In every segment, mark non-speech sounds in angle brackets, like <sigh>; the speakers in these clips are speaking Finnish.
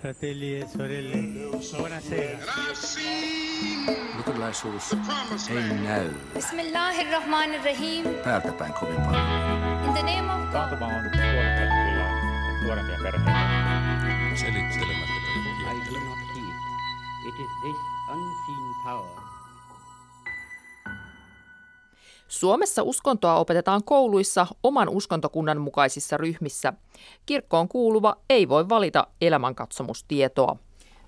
fratelli e sorelle, buonasera. Luterilaisuus ei näy Bismillahirrahmanirrahim. täältä päin kovin paljon. In the name of God. Taantuma on tuottanut kyllä nuorempia perheitä. Selittelemättä I do not heed. It is this unseen power Suomessa uskontoa opetetaan kouluissa oman uskontokunnan mukaisissa ryhmissä. Kirkkoon kuuluva ei voi valita elämänkatsomustietoa.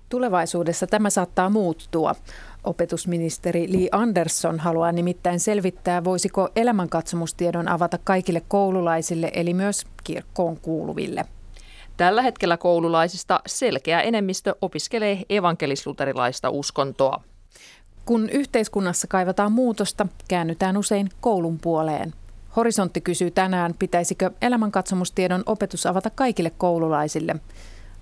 Tulevaisuudessa tämä saattaa muuttua. Opetusministeri Lee Anderson haluaa nimittäin selvittää, voisiko elämänkatsomustiedon avata kaikille koululaisille, eli myös kirkkoon kuuluville. Tällä hetkellä koululaisista selkeä enemmistö opiskelee evankelisluterilaista uskontoa. Kun yhteiskunnassa kaivataan muutosta, käännytään usein koulun puoleen. Horisontti kysyy tänään, pitäisikö elämänkatsomustiedon opetus avata kaikille koululaisille.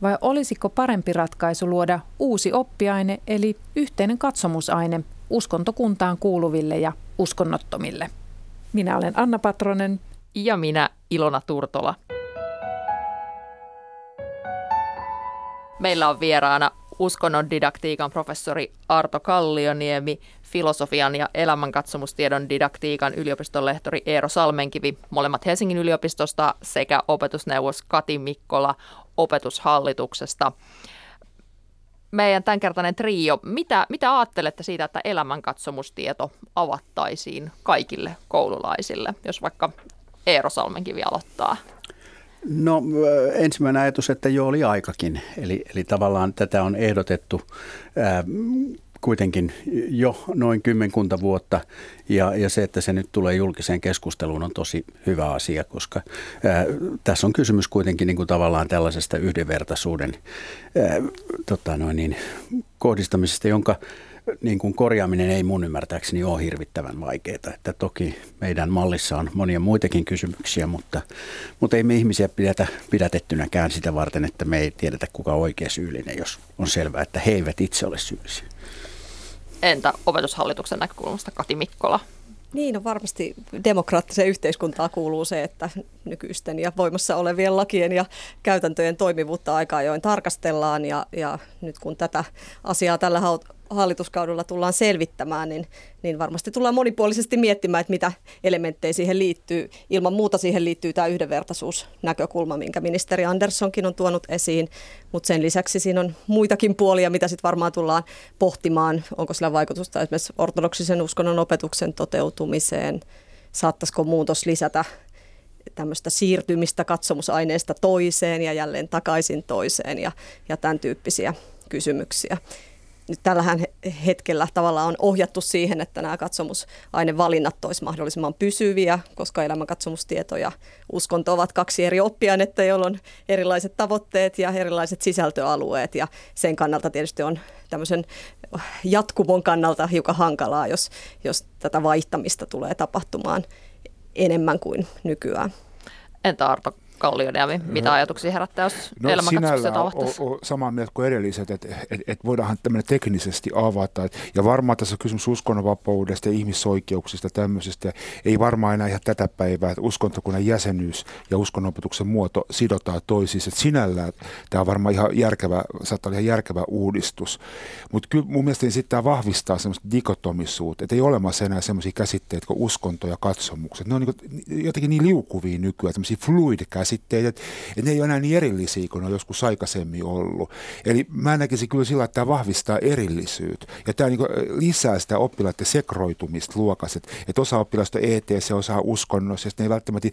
Vai olisiko parempi ratkaisu luoda uusi oppiaine, eli yhteinen katsomusaine uskontokuntaan kuuluville ja uskonnottomille? Minä olen Anna Patronen. Ja minä Ilona Turtola. Meillä on vieraana uskonnon didaktiikan professori Arto Kallioniemi, filosofian ja elämänkatsomustiedon didaktiikan yliopiston lehtori Eero Salmenkivi, molemmat Helsingin yliopistosta sekä opetusneuvos Kati Mikkola opetushallituksesta. Meidän tämänkertainen trio, mitä, mitä ajattelette siitä, että elämänkatsomustieto avattaisiin kaikille koululaisille, jos vaikka Eero Salmenkivi aloittaa? No ensimmäinen ajatus, että jo oli aikakin. Eli, eli tavallaan tätä on ehdotettu ää, kuitenkin jo noin kymmenkunta vuotta ja, ja se, että se nyt tulee julkiseen keskusteluun on tosi hyvä asia, koska ää, tässä on kysymys kuitenkin niin kuin tavallaan tällaisesta yhdenvertaisuuden ää, tota noin niin, kohdistamisesta, jonka niin kuin korjaaminen ei mun ymmärtääkseni ole hirvittävän vaikeaa. Että toki meidän mallissa on monia muitakin kysymyksiä, mutta, mutta ei me ihmisiä pidetä pidätettynäkään sitä varten, että me ei tiedetä kuka on oikea syyllinen, jos on selvää, että he eivät itse ole syyllisiä. Entä opetushallituksen näkökulmasta Kati Mikkola? Niin, no varmasti demokraattiseen yhteiskuntaan kuuluu se, että nykyisten ja voimassa olevien lakien ja käytäntöjen toimivuutta aika ajoin tarkastellaan. Ja, ja nyt kun tätä asiaa tällä hallituskaudella tullaan selvittämään, niin, niin varmasti tullaan monipuolisesti miettimään, että mitä elementtejä siihen liittyy. Ilman muuta siihen liittyy tämä yhdenvertaisuusnäkökulma, minkä ministeri Anderssonkin on tuonut esiin, mutta sen lisäksi siinä on muitakin puolia, mitä sitten varmaan tullaan pohtimaan. Onko sillä vaikutusta esimerkiksi ortodoksisen uskonnon opetuksen toteutumiseen? Saattaisiko muutos lisätä tämmöistä siirtymistä katsomusaineesta toiseen ja jälleen takaisin toiseen ja, ja tämän tyyppisiä kysymyksiä nyt tällähän hetkellä tavallaan on ohjattu siihen, että nämä katsomusainevalinnat olisivat mahdollisimman pysyviä, koska elämänkatsomustieto ja uskonto ovat kaksi eri oppiainetta, joilla on erilaiset tavoitteet ja erilaiset sisältöalueet. Ja sen kannalta tietysti on tämmöisen jatkumon kannalta hiukan hankalaa, jos, jos tätä vaihtamista tulee tapahtumaan enemmän kuin nykyään. Entä Arto, Kallioniemi, mitä ajatuksia herättää, jos no, elämänkatsomusta avattaisiin? on samaa mieltä kuin edelliset, että et, et voidaanhan tämmöinen teknisesti avata. Et, ja varmaan tässä on kysymys uskonnonvapaudesta ja ihmisoikeuksista tämmöisestä. Ei varmaan enää ihan tätä päivää, että uskontokunnan jäsenyys ja uskonnonopetuksen muoto sidotaan toisiinsa. Sinällään tämä on varmaan ihan järkevä, saattaa olla ihan järkevä uudistus. Mutta kyllä mun mielestä sitten tämä vahvistaa semmoista dikotomisuutta, että ei ole olemassa enää semmoisia käsitteitä kuin uskonto ja katsomukset. Ne on niin, jotenkin niin liukuvia nykyään, tämmöisiä fluid käsitteet, että, ne ei ole enää niin erillisiä kuin ne on joskus aikaisemmin ollut. Eli mä näkisin kyllä sillä, että tämä vahvistaa erillisyyttä ja tämä niin lisää sitä oppilaiden sekroitumista luokassa, että, että osa oppilaista ETC, osa uskonnossa, ja ne ei välttämättä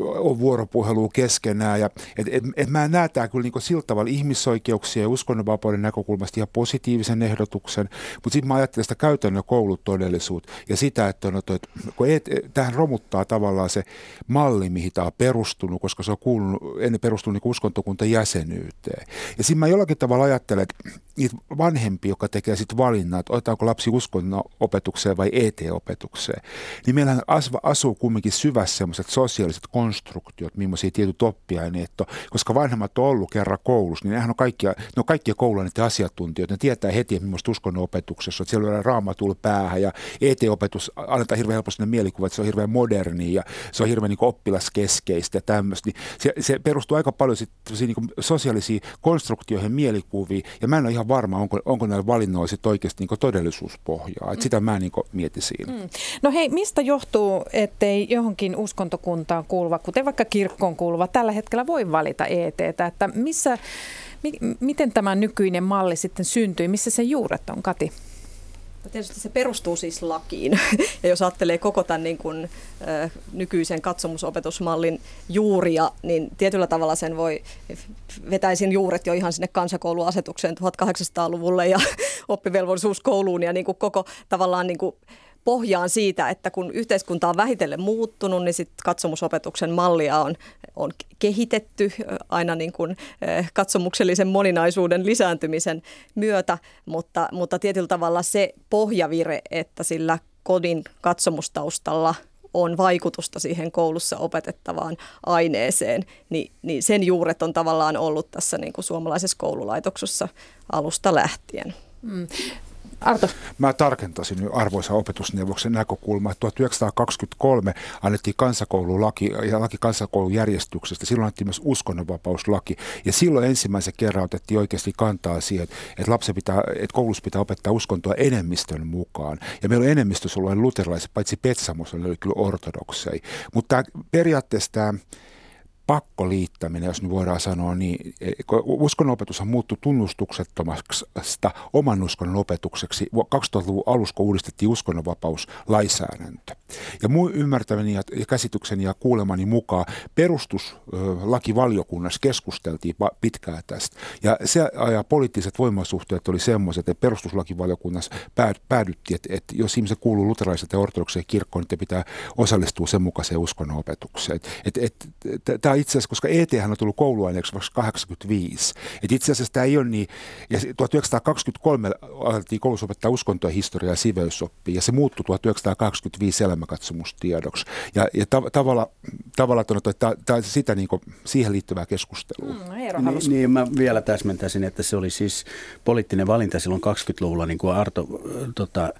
ole vuoropuhelua keskenään. Ja, et, et, et mä näen tämä kyllä niin sillä tavalla ihmisoikeuksia ja uskonnonvapauden näkökulmasta ihan positiivisen ehdotuksen, mutta sitten mä ajattelen sitä käytännön koulutodellisuutta ja sitä, että, no, että et, tähän romuttaa tavallaan se malli, mihin tämä on perustunut, koska se on kuulunut, ennen perustunut niin uskontokunta jäsenyyteen. Ja siinä mä jollakin tavalla ajattelen, että niitä vanhempia, jotka tekee sitten valinnan, että otetaanko lapsi uskonnon opetukseen vai ET-opetukseen, niin meillähän asuu kumminkin syvässä sellaiset sosiaaliset konstruktiot, millaisia tietyt oppiaineet on, koska vanhemmat on ollut kerran koulussa, niin nehän on kaikkia, ne on kaikkia koulun asiantuntijoita, ne tietää heti, että millaista uskonnon opetuksessa, että siellä on raamatul päähän ja ET-opetus annetaan hirveän helposti ne mielikuvat, että se on hirveän moderni ja se on hirveän niin oppilaskeskeistä ja tämmöistä, niin se, se perustuu aika paljon sit niin sosiaalisiin konstruktioihin, mielikuviin, ja mä en ole ihan varma, onko, onko näillä valinnoilla sit oikeasti niin todellisuuspohjaa. Et sitä mä niin mietin siinä. Mm. No hei, mistä johtuu, ettei johonkin uskontokuntaan kuuluva, kuten vaikka kirkkoon kuuluva, tällä hetkellä voi valita ETtä, että missä, mi, miten tämä nykyinen malli sitten syntyi, missä se juuret on, Kati? Tietysti se perustuu siis lakiin. <laughs> Ja jos ajattelee koko tämän niin kuin, nykyisen katsomusopetusmallin juuria, niin tietyllä tavalla sen voi, vetäisin juuret jo ihan sinne kansakouluasetukseen 1800-luvulle ja <laughs> oppivelvollisuuskouluun ja niin kuin koko tavallaan niin kuin pohjaan siitä, että kun yhteiskunta on vähitellen muuttunut, niin sit katsomusopetuksen mallia on, on kehitetty aina niin kuin katsomuksellisen moninaisuuden lisääntymisen myötä, mutta, mutta tietyllä tavalla se pohjavire, että sillä kodin katsomustaustalla on vaikutusta siihen koulussa opetettavaan aineeseen, niin, niin sen juuret on tavallaan ollut tässä niin kuin suomalaisessa koululaitoksessa alusta lähtien. Mm. Arto. Mä tarkentaisin nyt arvoisa opetusneuvoksen näkökulma, että 1923 annettiin kansakoululaki ja laki kansakoulujärjestyksestä. Silloin annettiin myös uskonnonvapauslaki ja silloin ensimmäisen kerran otettiin oikeasti kantaa siihen, että, lapsi pitää, että koulussa pitää opettaa uskontoa enemmistön mukaan. Ja meillä on enemmistössä ollut luterilaiset, paitsi Petsamossa oli kyllä ortodoksei. Mutta periaatteessa tämä pakkoliittäminen, jos nyt voidaan sanoa, niin e, uskonnonopetushan muuttui tunnustuksettomasta oman uskonnon opetukseksi. 2000-luvun alussa uudistettiin uskonnonvapauslainsäädäntö. Ja mun ymmärtämäni ja käsitykseni ja kuulemani mukaan perustuslakivaliokunnassa keskusteltiin pitkään tästä. Ja, se, ja poliittiset voimasuhteet oli semmoiset, että perustuslakivaliokunnassa päädyttiin, että, että jos ihmiset kuuluu luterilaiset ja ortodokseen kirkkoon, niin pitää osallistua sen mukaiseen uskonnonopetukseen. Että, että, että, itse asiassa, koska ET on tullut kouluaineeksi vasta 85. Et itse asiassa tämä ei ole niin, ja 1923 alettiin koulussa opettaa uskontoa, historiaa ja siveysoppia, ja se muuttui 1985 elämäkatsomustiedoksi. Ja, ja tav- tavalla, tavalla että tämä sitä niin kuin, siihen liittyvää keskustelua. Mm, niin, niin, mä vielä täsmentäisin, että se oli siis poliittinen valinta silloin 20-luvulla, niin kuin Arto tota,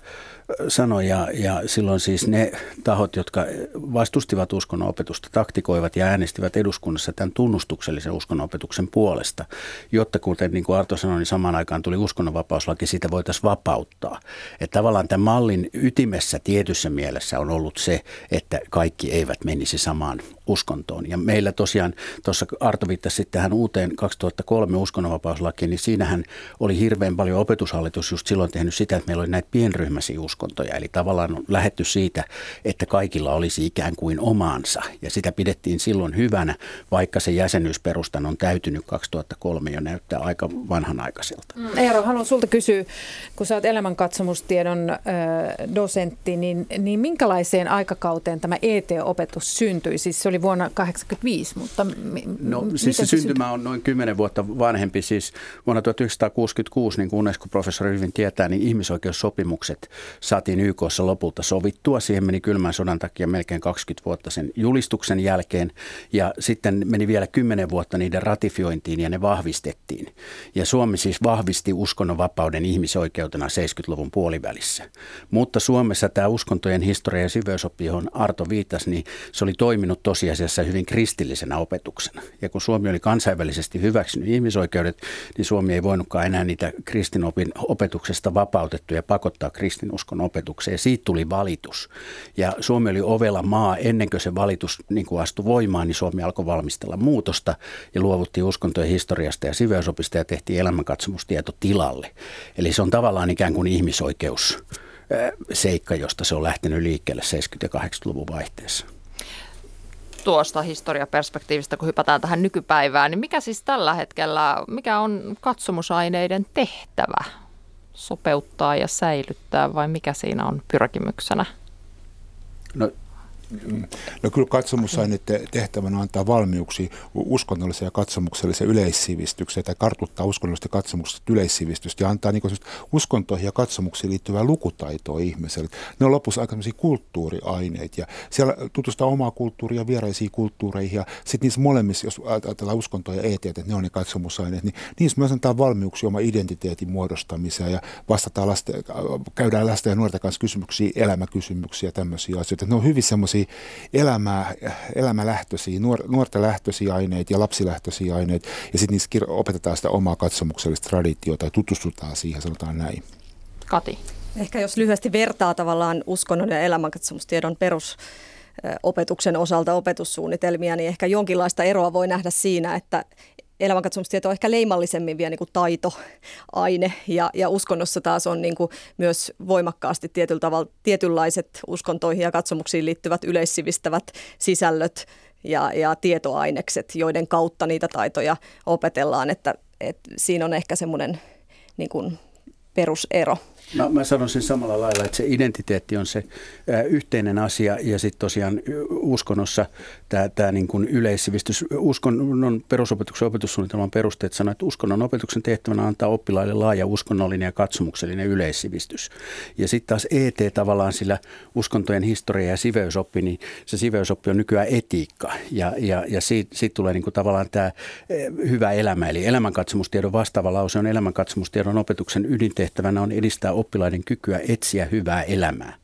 sanoi. Ja, ja silloin siis ne tahot, jotka vastustivat uskonnonopetusta, taktikoivat ja äänestivät eduskunnassa tämän tunnustuksellisen uskonnonopetuksen puolesta, jotta kuten niin kuin Arto sanoi, niin samaan aikaan tuli uskonnonvapauslaki, siitä voitaisiin vapauttaa. Että tavallaan tämän mallin ytimessä tietyssä mielessä on ollut se, että kaikki eivät menisi samaan uskontoon. Ja meillä tosiaan, tuossa Arto viittasi tähän uuteen 2003 uskonnonvapauslakiin, niin siinähän oli hirveän paljon opetushallitus just silloin tehnyt sitä, että meillä oli näitä pienryhmäisiä uskontoja. Eli tavallaan on lähetty siitä, että kaikilla olisi ikään kuin omaansa. Ja sitä pidettiin silloin hyvänä, vaikka se jäsenyysperustan on täytynyt 2003 jo näyttää aika vanhanaikaiselta. Mm. Eero, haluan sulta kysyä, kun sä oot elämänkatsomustiedon ö, dosentti, niin, niin minkälaiseen aikakauteen tämä ET-opetus syntyi? Siis se oli vuonna 1985, mutta m- No siis se, se syntymä on noin 10 vuotta vanhempi. Siis vuonna 1966, niin kuin Unesco-professori hyvin tietää, niin ihmisoikeussopimukset saatiin YKssa lopulta sovittua. Siihen meni kylmän sodan takia melkein 20 vuotta sen julistuksen jälkeen. Ja sitten meni vielä 10 vuotta niiden ratifiointiin ja ne vahvistettiin. Ja Suomi siis vahvisti uskonnonvapauden ihmisoikeutena 70-luvun puolivälissä. Mutta Suomessa tämä uskontojen historia ja syveysoppi, johon Arto viittasi, niin se oli toiminut tosiasiassa hyvin kristillisenä opetuksena. Ja kun Suomi oli kansainvälisesti hyväksynyt ihmisoikeudet, niin Suomi ei voinutkaan enää niitä kristinopin opetuksesta vapautettuja pakottaa kristinuskon opetukseen. Siitä tuli valitus. Ja Suomi oli ovella maa ennen kuin se valitus niin kuin astui voimaan, niin Suomi alkoi valmistella muutosta ja luovuttiin uskontojen historiasta ja siveysopista ja tehtiin elämänkatsomustieto tilalle. Eli se on tavallaan ikään kuin ihmisoikeus seikka, josta se on lähtenyt liikkeelle 70- ja 80-luvun vaihteessa tuosta historiaperspektiivistä, kun hypätään tähän nykypäivään, niin mikä siis tällä hetkellä, mikä on katsomusaineiden tehtävä? Sopeuttaa ja säilyttää vai mikä siinä on pyrkimyksenä? No No kyllä katsomusaineiden tehtävänä antaa valmiuksia uskonnollisen ja katsomuksellisen yleissivistyksen tai kartuttaa uskonnollista katsomuksesta yleissivistystä ja antaa niin uskontoihin ja katsomuksiin liittyvää lukutaitoa ihmiselle. Ne on lopussa aika kulttuuriaineet ja siellä tutustaa omaa kulttuuria vieraisiin kulttuureihin ja sitten niissä molemmissa, jos ajatellaan uskontoa ja ET, että ne on ne katsomusaineet, niin niissä myös antaa valmiuksia oma identiteetin muodostamiseen ja vastataan lasten, käydään lasten ja nuorten kanssa kysymyksiä, elämäkysymyksiä ja tämmöisiä asioita. Ne on hyvin semmoisia tämmöisiä elämää, elämälähtöisiä, nuor, nuorta lähtöisiä aineita ja lapsilähtöisiä aineita, ja sitten niissä opetetaan sitä omaa katsomuksellista traditiota ja tutustutaan siihen, sanotaan näin. Kati. Ehkä jos lyhyesti vertaa tavallaan uskonnon ja elämänkatsomustiedon perus opetuksen osalta opetussuunnitelmia, niin ehkä jonkinlaista eroa voi nähdä siinä, että elämänkatsomustieto on ehkä leimallisemmin vielä niin kuin taitoaine ja, ja uskonnossa taas on niin kuin myös voimakkaasti tietyllä tavalla tietynlaiset uskontoihin ja katsomuksiin liittyvät yleissivistävät sisällöt ja, ja tietoainekset, joiden kautta niitä taitoja opetellaan, että, että siinä on ehkä semmoinen niin kuin perusero. No, mä sanoisin samalla lailla, että se identiteetti on se ä, yhteinen asia ja sitten tosiaan uskonnossa tämä niin yleissivistys, uskonnon perusopetuksen opetussuunnitelman perusteet sanoo, että uskonnon opetuksen tehtävänä antaa oppilaille laaja uskonnollinen ja katsomuksellinen yleissivistys. Ja sitten taas ET tavallaan sillä uskontojen historia ja siveysoppi, niin se siveysoppi on nykyään etiikka ja, ja, ja siitä, siitä tulee niin kuin tavallaan tämä hyvä elämä, eli elämänkatsomustiedon vastaava lause on elämänkatsomustiedon opetuksen ydintehtävänä on edistää oppilaiden kykyä etsiä hyvää elämää.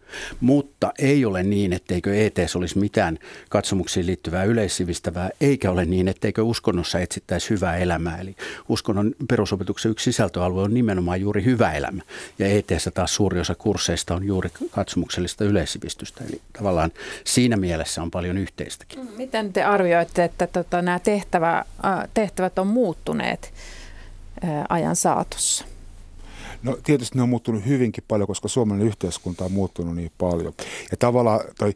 Mutta ei ole niin, etteikö ETS olisi mitään katsomuksiin liittyvää yleissivistävää, eikä ole niin, etteikö uskonnossa etsittäisi hyvää elämää. Eli uskonnon perusopetuksen yksi sisältöalue on nimenomaan juuri hyvä elämä. Ja ETS taas suuri osa kursseista on juuri katsomuksellista yleissivistystä. Eli tavallaan siinä mielessä on paljon yhteistäkin. Mm, miten te arvioitte, että tota, nämä tehtävä, tehtävät on muuttuneet ajan saatossa? No tietysti ne on muuttunut hyvinkin paljon, koska suomalainen yhteiskunta on muuttunut niin paljon. Ja tavallaan toi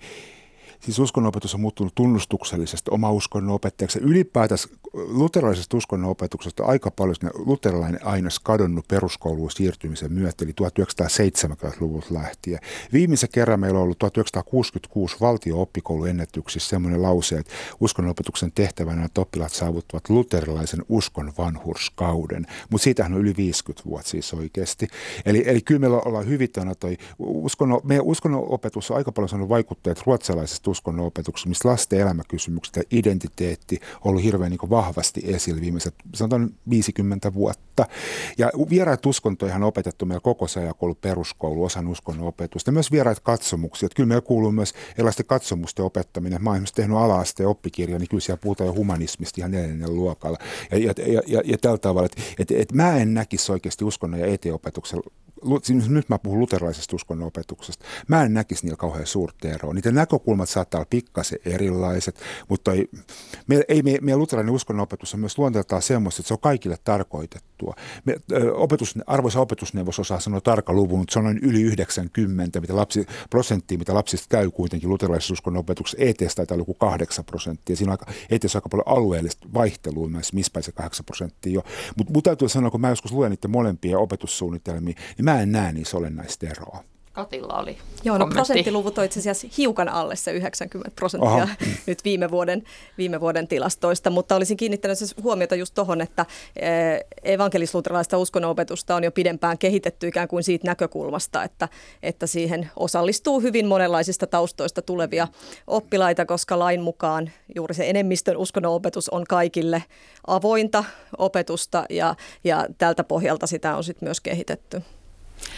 Siis uskonnonopetus on muuttunut tunnustuksellisesti oma uskonnon opettajaksi. Ylipäätänsä luterilaisesta uskonnon opetuksesta aika paljon luterilainen aines kadonnut peruskouluun siirtymisen myötä, eli 1970-luvulta lähtien. Viimeisen kerran meillä on ollut 1966 valtio-oppikouluennätyksissä sellainen lause, että uskonnonopetuksen tehtävänä että oppilaat saavuttavat luterilaisen uskon vanhurskauden. Mutta siitähän on yli 50 vuotta siis oikeasti. Eli, eli kyllä meillä ollaan hyvin toi uskonno, meidän uskonnonopetus on aika paljon saanut vaikutteet ruotsalaisesta uskonnon opetuksessa, missä lasten elämäkysymykset ja identiteetti on ollut hirveän niin vahvasti esillä viimeiset sanotaan 50 vuotta. Ja vieraat uskontoja on opetettu meillä koko ajan peruskoulu, osan uskonnon opetusta. Myös vieraat katsomuksia. Että kyllä meillä kuuluu myös erilaisten katsomusten opettaminen. Mä oon tehnyt ala-asteen oppikirja, niin kyllä siellä puhutaan jo humanismista ihan neljännen luokalla. Ja, ja, ja, ja, ja tällä tavalla, että et, et mä en näkisi oikeasti uskonnon ja etiopetuksen nyt mä puhun luterilaisesta uskonnon opetuksesta, mä en näkisi niillä kauhean suurta eroa. Niiden näkökulmat saattaa olla pikkasen erilaiset, mutta ei, me, ei me, meidän luterilainen uskonnon opetus on myös luonteeltaan semmoista, että se on kaikille tarkoitettua. Me, opetus, arvoisa opetusneuvos osaa sanoa tarkka luvun, mutta se on noin yli 90 mitä lapsi, prosenttia, mitä lapsista käy kuitenkin luterilaisessa uskonnon opetuksessa. ETS taitaa joku 8 prosenttia. Siinä on aika, ETS on aika paljon alueellista vaihtelua myös, missä se 8 prosenttia jo. Mutta mut täytyy sanoa, kun mä joskus luen niiden molempia opetussuunnitelmia, niin mä en näe niissä olennaista eroa. Katilla oli Joo, no prosenttiluvut on itse asiassa hiukan alle se 90 prosenttia Aha. <laughs> nyt viime vuoden, viime vuoden tilastoista, mutta olisin kiinnittänyt siis huomiota just tuohon, että eh, evankelisluterilaista uskonnonopetusta on jo pidempään kehitetty ikään kuin siitä näkökulmasta, että, että siihen osallistuu hyvin monenlaisista taustoista tulevia oppilaita, koska lain mukaan juuri se enemmistön uskonnonopetus on kaikille avointa opetusta ja, ja tältä pohjalta sitä on sitten myös kehitetty.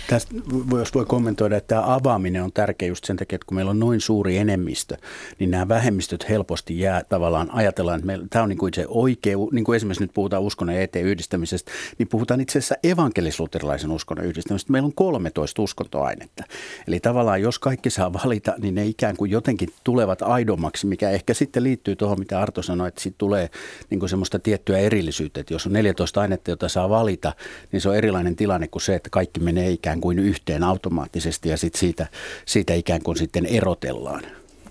Tästä, jos voi kommentoida, että tämä avaaminen on tärkeä just sen takia, että kun meillä on noin suuri enemmistö, niin nämä vähemmistöt helposti jää tavallaan, ajatellaan, että meillä, tämä on niin kuin se oikea, niin kuin esimerkiksi nyt puhutaan uskonnon ja eteen yhdistämisestä, niin puhutaan itse asiassa evankelisluterilaisen uskonnon yhdistämisestä. Meillä on 13 uskontoainetta. Eli tavallaan, jos kaikki saa valita, niin ne ikään kuin jotenkin tulevat aidommaksi, mikä ehkä sitten liittyy tuohon, mitä Arto sanoi, että siitä tulee niin kuin semmoista tiettyä erillisyyttä, että jos on 14 ainetta, jota saa valita, niin se on erilainen tilanne kuin se, että kaikki menee ikään kuin yhteen automaattisesti ja sit siitä, siitä ikään kuin sitten erotellaan.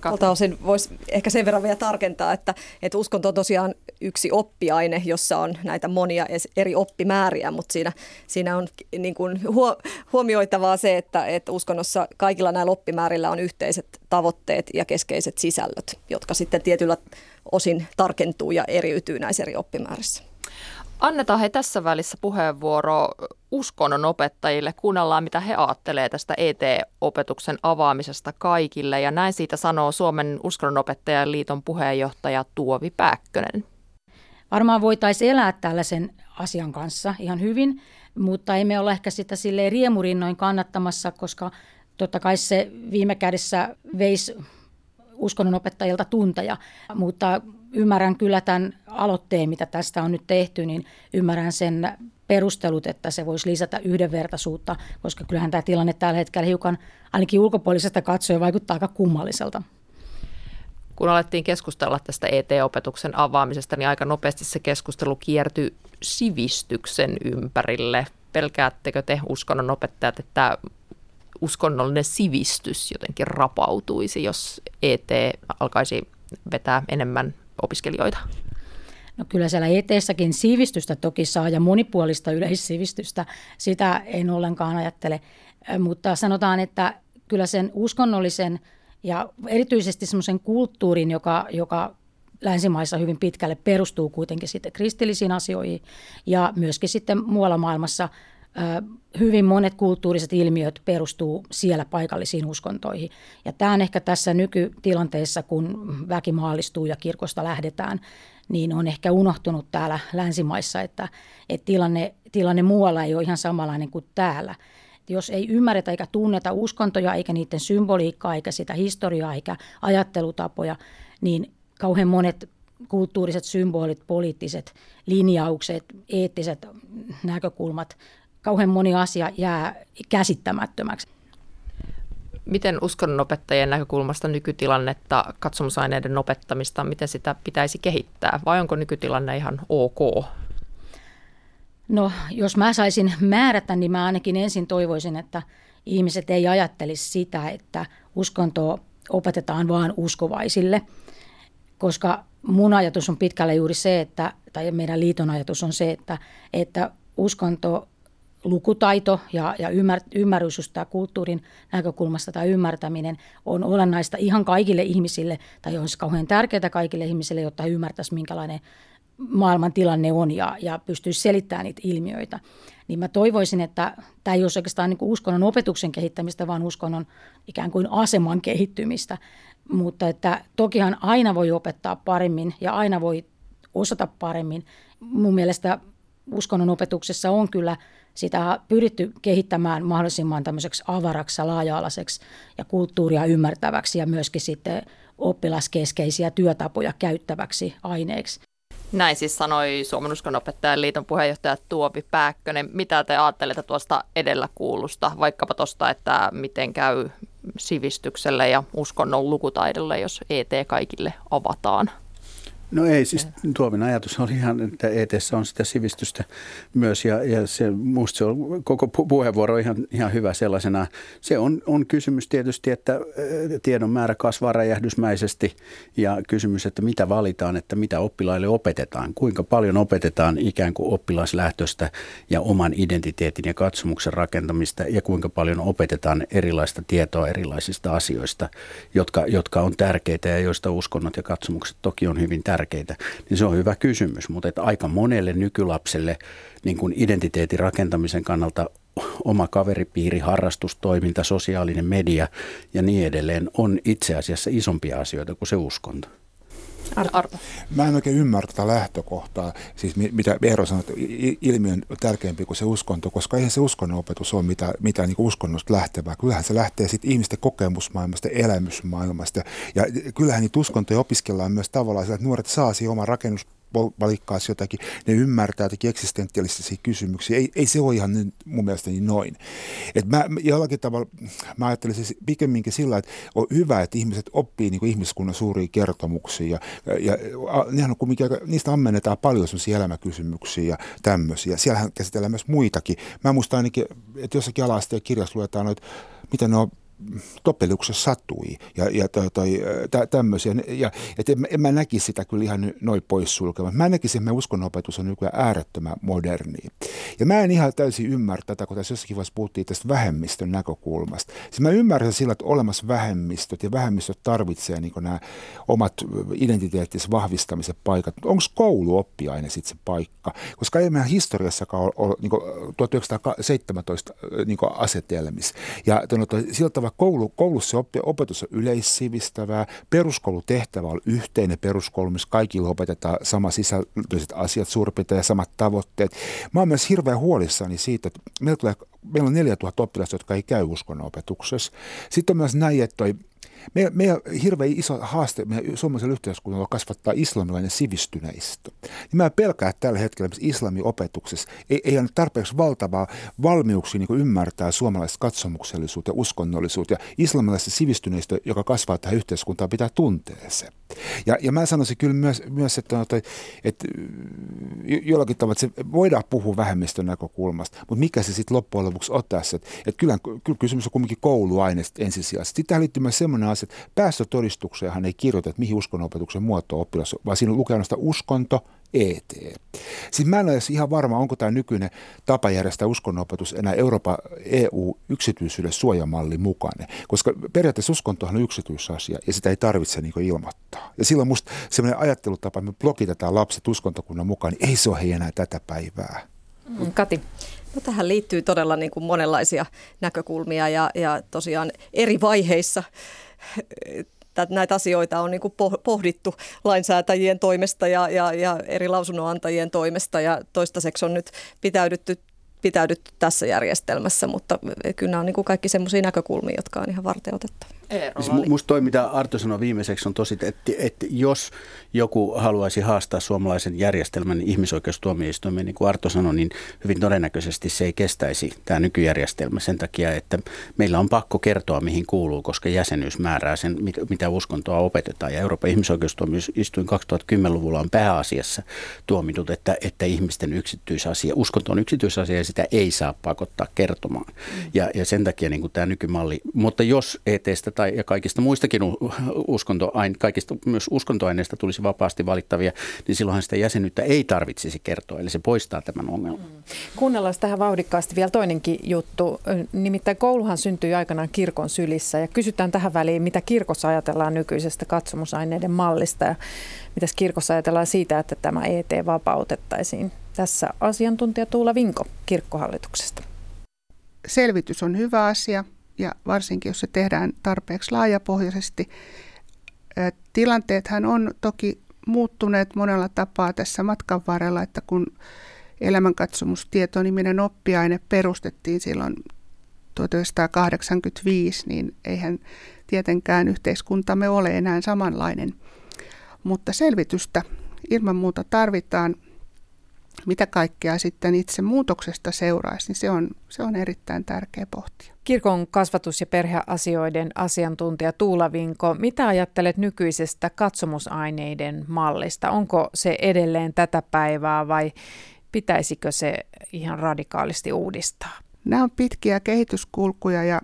Tältä osin voisi ehkä sen verran vielä tarkentaa, että, että uskonto on tosiaan yksi oppiaine, jossa on näitä monia eri oppimääriä, mutta siinä, siinä on niin kuin huomioitavaa se, että, että uskonnossa kaikilla näillä oppimäärillä on yhteiset tavoitteet ja keskeiset sisällöt, jotka sitten tietyllä osin tarkentuu ja eriytyy näissä eri oppimäärissä. Annetaan he tässä välissä puheenvuoro uskonnon opettajille. Kuunnellaan, mitä he ajattelee tästä ET-opetuksen avaamisesta kaikille. Ja näin siitä sanoo Suomen uskonnonopettajien liiton puheenjohtaja Tuovi Pääkkönen. Varmaan voitaisiin elää tällaisen asian kanssa ihan hyvin, mutta emme ole ehkä sitä sille riemurinnoin kannattamassa, koska totta kai se viime kädessä veisi uskonnonopettajilta tunteja, mutta ymmärrän kyllä tämän aloitteen, mitä tästä on nyt tehty, niin ymmärrän sen perustelut, että se voisi lisätä yhdenvertaisuutta, koska kyllähän tämä tilanne tällä hetkellä hiukan ainakin ulkopuolisesta katsoen vaikuttaa aika kummalliselta. Kun alettiin keskustella tästä ET-opetuksen avaamisesta, niin aika nopeasti se keskustelu kiertyi sivistyksen ympärille. Pelkäättekö te uskonnonopettajat, että uskonnollinen sivistys jotenkin rapautuisi, jos ET alkaisi vetää enemmän opiskelijoita? No kyllä siellä eteessäkin sivistystä toki saa ja monipuolista yleissivistystä, sitä en ollenkaan ajattele. Mutta sanotaan, että kyllä sen uskonnollisen ja erityisesti semmoisen kulttuurin, joka, joka länsimaissa hyvin pitkälle perustuu kuitenkin sitten kristillisiin asioihin ja myöskin sitten muualla maailmassa hyvin monet kulttuuriset ilmiöt perustuu siellä paikallisiin uskontoihin. Ja tämä on ehkä tässä nykytilanteessa, kun väki maallistuu ja kirkosta lähdetään, niin on ehkä unohtunut täällä länsimaissa, että, että tilanne, tilanne muualla ei ole ihan samanlainen kuin täällä. Jos ei ymmärretä eikä tunneta uskontoja eikä niiden symboliikkaa eikä sitä historiaa eikä ajattelutapoja, niin kauhean monet kulttuuriset symbolit, poliittiset linjaukset, eettiset näkökulmat, kauhean moni asia jää käsittämättömäksi. Miten uskonnonopettajien näkökulmasta nykytilannetta, katsomusaineiden opettamista, miten sitä pitäisi kehittää vai onko nykytilanne ihan ok? No, jos mä saisin määrätä, niin mä ainakin ensin toivoisin, että ihmiset ei ajattelisi sitä, että uskontoa opetetaan vain uskovaisille, koska mun ajatus on pitkälle juuri se, että, tai meidän liiton ajatus on se, että, että uskonto lukutaito ja, ja ymmär, ymmärrys just tämä kulttuurin näkökulmasta tai ymmärtäminen on olennaista ihan kaikille ihmisille, tai olisi kauhean tärkeää kaikille ihmisille, jotta he ymmärtäisivät, minkälainen maailman tilanne on ja, ja pystyisi selittämään niitä ilmiöitä. Niin mä toivoisin, että tämä ei olisi oikeastaan niin uskonnon opetuksen kehittämistä, vaan uskonnon ikään kuin aseman kehittymistä. Mutta että tokihan aina voi opettaa paremmin ja aina voi osata paremmin. Mun mielestä uskonnon opetuksessa on kyllä sitä pyritty kehittämään mahdollisimman tämmöiseksi avaraksi laaja-alaiseksi ja kulttuuria ymmärtäväksi ja myöskin sitten oppilaskeskeisiä työtapoja käyttäväksi aineeksi. Näin siis sanoi Suomen uskonnopettajan liiton puheenjohtaja Tuopi Pääkkönen. Mitä te ajattelette tuosta edellä kuulusta, vaikkapa tuosta, että miten käy sivistykselle ja uskonnon lukutaidolle, jos ET kaikille avataan? No ei, siis Tuomin ajatus oli ihan, että ETS on sitä sivistystä myös ja, ja se, musta se on koko puheenvuoro ihan, ihan hyvä sellaisena. Se on, on kysymys tietysti, että tiedon määrä kasvaa räjähdysmäisesti ja kysymys, että mitä valitaan, että mitä oppilaille opetetaan, kuinka paljon opetetaan ikään kuin oppilaslähtöstä ja oman identiteetin ja katsomuksen rakentamista ja kuinka paljon opetetaan erilaista tietoa erilaisista asioista, jotka, jotka on tärkeitä ja joista uskonnot ja katsomukset toki on hyvin tärkeitä tärkeitä, niin se on hyvä kysymys. Mutta että aika monelle nykylapselle niin kuin identiteetin rakentamisen kannalta oma kaveripiiri, harrastustoiminta, sosiaalinen media ja niin edelleen on itse asiassa isompia asioita kuin se uskonto. Arto. Mä en oikein ymmärrä tätä lähtökohtaa, siis mitä Eero sanoi, että ilmiö on tärkeämpi kuin se uskonto, koska eihän se uskonnonopetus ole mitään, mitään niin uskonnosta lähtevää. Kyllähän se lähtee sitten ihmisten kokemusmaailmasta, elämysmaailmasta. Ja kyllähän niitä uskontoja opiskellaan myös tavallaan sillä, että nuoret saa siihen oman rakennus valikkaisi jotakin, ne ymmärtää jotakin eksistentialistisia kysymyksiä. Ei, ei se ole ihan niin, mun mielestäni noin. Et mä, jollakin tavalla mä ajattelisin pikemminkin sillä, että on hyvä, että ihmiset oppii niin kuin ihmiskunnan suuria kertomuksia. Ja, ja nehän on kumminkin, niistä ammennetaan paljon sellaisia elämäkysymyksiä ja tämmöisiä. Siellähän käsitellään myös muitakin. Mä muistan ainakin, että jossakin alasteen kirjassa luetaan noita, mitä ne on Toppeluksessa sattui ja, ja toi, tä, tämmöisiä. Ja, et en, en mä näkisi sitä kyllä ihan noin poissulkemaan. Mä näkisin, että meidän uskonnonopetus on nykyään äärettömän moderni. Ja mä en ihan täysin ymmärrä tätä, kun tässä jossakin vaiheessa puhuttiin tästä vähemmistön näkökulmasta. Siis mä ymmärrän sillä, että olemassa vähemmistöt ja vähemmistöt tarvitsee niin nämä omat identiteettis vahvistamisen paikat. Onko koulu oppiaine sitten se paikka? Koska ei meidän historiassakaan ole, ole niin 1917 niin asetelmissa. Ja sillä tavalla koulu, koulussa oppi, opetus on yleissivistävää, peruskoulutehtävä on yhteinen peruskoulu, missä kaikille opetetaan sama sisältöiset asiat, suurin ja samat tavoitteet. Mä oon myös hirveän huolissani siitä, että meillä, tulee, meillä on 4000 oppilasta, jotka ei käy uskonnonopetuksessa. Sitten on myös näin, että toi, meidän, meidän hirveän iso haaste meidän suomalaisella yhteiskunnalla on kasvattaa islamilainen sivistyneistö. Niin mä pelkään, että tällä hetkellä islamiopetuksessa ei, ei ole tarpeeksi valtavaa valmiuksia niin ymmärtää suomalaista katsomuksellisuutta ja uskonnollisuutta. Ja islamilaisen sivistyneistö, joka kasvaa tähän yhteiskuntaan, pitää tuntea se. Ja, ja mä sanoisin kyllä myös, myös että, että, että jollakin tavalla, että se voidaan puhua vähemmistön näkökulmasta, mutta mikä se sitten loppujen lopuksi on tässä? Että, että kyllä, kyllä kysymys on kuitenkin kouluaineesta ensisijaisesti. Tähän liittyy myös sellainen asia, että päästötodistukseenhan ei kirjoita, että mihin uskonnonopetuksen muoto oppilas, vaan siinä lukee uskonto, ET. Siis mä en ole ihan varma, onko tämä nykyinen tapa järjestää uskonnonopetus enää Euroopan EU-yksityisyyden suojamalli mukainen, koska periaatteessa uskontohan on yksityisasia ja sitä ei tarvitse niin ilmoittaa. Ja silloin musta sellainen ajattelutapa, että me blokitetaan lapset uskontokunnan mukaan, niin ei se ole enää tätä päivää. Mm, Kati. No, tähän liittyy todella niin kuin monenlaisia näkökulmia ja, ja tosiaan eri vaiheissa että näitä asioita on niin kuin pohdittu lainsäätäjien toimesta ja, ja, ja eri lausunnonantajien toimesta ja toistaiseksi on nyt pitäydytty pitäydytty tässä järjestelmässä, mutta kyllä nämä on niin kuin kaikki sellaisia näkökulmia, jotka on ihan varten otettavia. Siis musta toi, mitä Arto sanoi viimeiseksi, on tosi, että, että jos joku haluaisi haastaa suomalaisen järjestelmän ihmisoikeustuomioistuimeen, niin kuin Arto sanoi, niin hyvin todennäköisesti se ei kestäisi tämä nykyjärjestelmä sen takia, että meillä on pakko kertoa, mihin kuuluu, koska jäsenyys määrää sen, mitä uskontoa opetetaan. Ja Euroopan ihmisoikeustuomioistuin 2010-luvulla on pääasiassa tuomitut, että, että ihmisten yksityisasia, uskonto on yksityisasia ja sitä ei saa pakottaa kertomaan. Ja, ja sen takia niin kuin tämä nykymalli, mutta jos ETstä tai ja kaikista muistakin uskontoain, kaikista myös uskontoaineista tulisi vapaasti valittavia, niin silloinhan sitä jäsenyyttä ei tarvitsisi kertoa, eli se poistaa tämän ongelman. Mm. Kuunnellaan tähän vauhdikkaasti vielä toinenkin juttu. Nimittäin kouluhan syntyi aikanaan kirkon sylissä ja kysytään tähän väliin, mitä kirkossa ajatellaan nykyisestä katsomusaineiden mallista ja mitä kirkossa ajatellaan siitä, että tämä ET vapautettaisiin. Tässä asiantuntija Tuula Vinko kirkkohallituksesta. Selvitys on hyvä asia ja varsinkin jos se tehdään tarpeeksi laajapohjaisesti. Tilanteethan on toki muuttuneet monella tapaa tässä matkan varrella, että kun elämänkatsomustietoniminen oppiaine perustettiin silloin 1985, niin eihän tietenkään yhteiskuntamme ole enää samanlainen. Mutta selvitystä ilman muuta tarvitaan mitä kaikkea sitten itse muutoksesta seuraisi, niin se on, se on erittäin tärkeä pohtia. Kirkon kasvatus- ja perheasioiden asiantuntija Tuula Vinko, mitä ajattelet nykyisestä katsomusaineiden mallista? Onko se edelleen tätä päivää vai pitäisikö se ihan radikaalisti uudistaa? Nämä on pitkiä kehityskulkuja ja,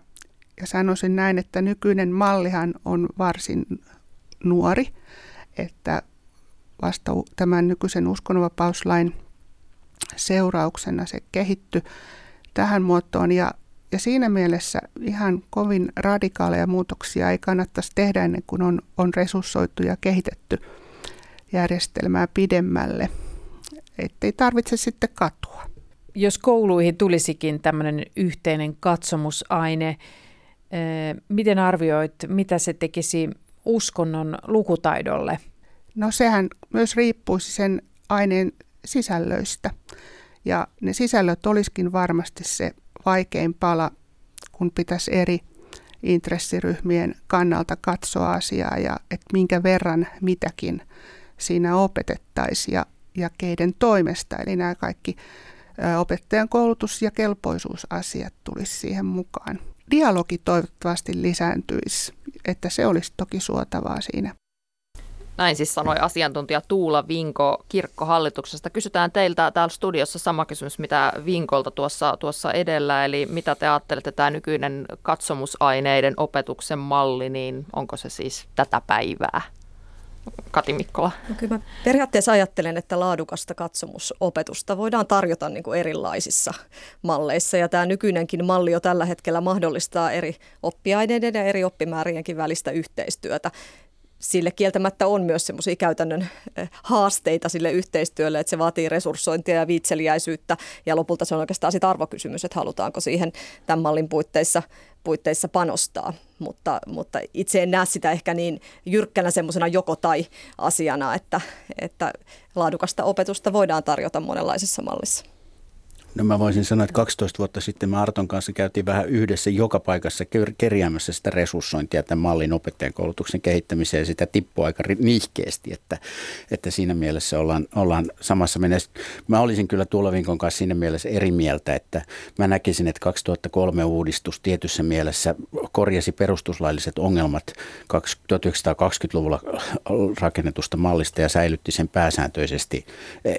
ja sanoisin näin, että nykyinen mallihan on varsin nuori, että vasta tämän nykyisen uskonnonvapauslain seurauksena se kehittyi tähän muotoon ja, ja siinä mielessä ihan kovin radikaaleja muutoksia ei kannattaisi tehdä ennen kuin on, on resurssoitu ja kehitetty järjestelmää pidemmälle, ettei tarvitse sitten katua. Jos kouluihin tulisikin tämmöinen yhteinen katsomusaine, miten arvioit, mitä se tekisi uskonnon lukutaidolle? No sehän myös riippuisi sen aineen sisällöistä. Ja ne sisällöt olisikin varmasti se vaikein pala, kun pitäisi eri intressiryhmien kannalta katsoa asiaa ja että minkä verran mitäkin siinä opetettaisiin ja, ja keiden toimesta. Eli nämä kaikki opettajan koulutus- ja kelpoisuusasiat tulisi siihen mukaan. Dialogi toivottavasti lisääntyisi, että se olisi toki suotavaa siinä. Näin siis sanoi asiantuntija Tuula Vinko kirkkohallituksesta. Kysytään teiltä täällä studiossa sama kysymys, mitä Vinkolta tuossa, tuossa edellä. Eli mitä te ajattelette, tämä nykyinen katsomusaineiden opetuksen malli, niin onko se siis tätä päivää? Kati Mikkola. No kyllä mä periaatteessa ajattelen, että laadukasta katsomusopetusta voidaan tarjota niin kuin erilaisissa malleissa. Ja tämä nykyinenkin malli jo tällä hetkellä mahdollistaa eri oppiaineiden ja eri oppimäärienkin välistä yhteistyötä sille kieltämättä on myös semmoisia käytännön haasteita sille yhteistyölle, että se vaatii resurssointia ja viitseliäisyyttä ja lopulta se on oikeastaan sitten arvokysymys, että halutaanko siihen tämän mallin puitteissa, puitteissa panostaa, mutta, mutta itse en näe sitä ehkä niin jyrkkänä semmoisena joko tai asiana, että, että laadukasta opetusta voidaan tarjota monenlaisessa mallissa. No mä voisin sanoa, että 12 vuotta sitten me Arton kanssa käytiin vähän yhdessä joka paikassa kerjäämässä sitä resurssointia tämän mallin opettajan koulutuksen kehittämiseen ja sitä tippuu aika nihkeästi, että, että siinä mielessä ollaan, ollaan samassa mennessä. Mä olisin kyllä tuolla vinkon kanssa siinä mielessä eri mieltä, että mä näkisin, että 2003 uudistus tietyssä mielessä korjasi perustuslailliset ongelmat 1920-luvulla rakennetusta mallista ja säilytti sen pääsääntöisesti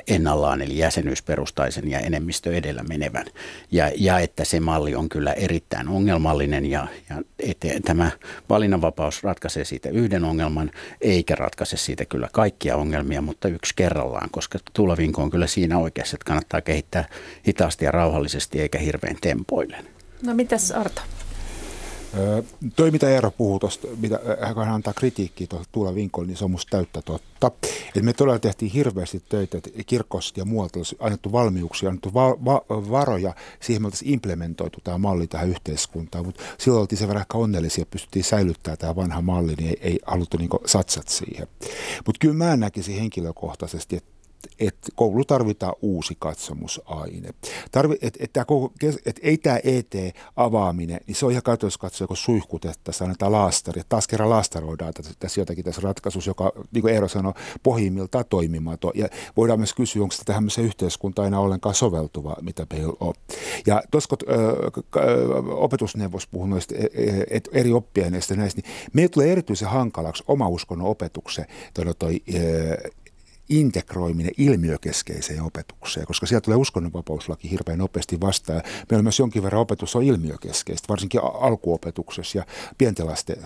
ennallaan, eli jäsenyysperustaisen ja enemmistö edellä menevän. Ja, ja että se malli on kyllä erittäin ongelmallinen ja, ja ete, tämä valinnanvapaus ratkaisee siitä yhden ongelman, eikä ratkaise siitä kyllä kaikkia ongelmia, mutta yksi kerrallaan, koska Tulevinko on kyllä siinä oikeassa, että kannattaa kehittää hitaasti ja rauhallisesti eikä hirveän tempoillen. No mitäs Arto? Toi, mitä Eero puhuu tuosta, mitä hän antaa kritiikkiä tuolla Tuula Vinkolle, niin se on musta täyttä totta. Et me todella tehtiin hirveästi töitä, että kirkosta ja muualta olisi annettu valmiuksia, annettu va- va- varoja, siihen me oltaisiin implementoitu tämä malli tähän yhteiskuntaan, mutta silloin oltiin sen verran ehkä onnellisia, pystyttiin säilyttämään tämä vanha malli, niin ei, ei haluttu niin satsat siihen. Mutta kyllä mä näkisin henkilökohtaisesti, että että koulu tarvitaan uusi katsomusaine. Tarvi, et, et tää koko, et ei tämä ET-avaaminen, niin se on ihan katsomus katsoa, kun suihkutettaisiin, annetaan laastari. Taas kerran laastaroidaan tässä jotakin tässä ratkaisussa, joka, niin kuin Eero sanoi, pohjimmiltaan toimimaton. Ja voidaan myös kysyä, onko tämä tämmöiseen yhteiskuntaan enää ollenkaan soveltuva, mitä meillä on. Ja tuossa opetusneuvos puhui noista e, e, et, eri oppiaineista näistä, niin meillä tulee erityisen hankalaksi oma uskonnon opetuksen toi, toi, integroiminen ilmiökeskeiseen opetukseen, koska sieltä tulee uskonnonvapauslaki hirveän nopeasti vastaan. Meillä on myös jonkin verran opetus on ilmiökeskeistä, varsinkin alkuopetuksessa ja pienten lasten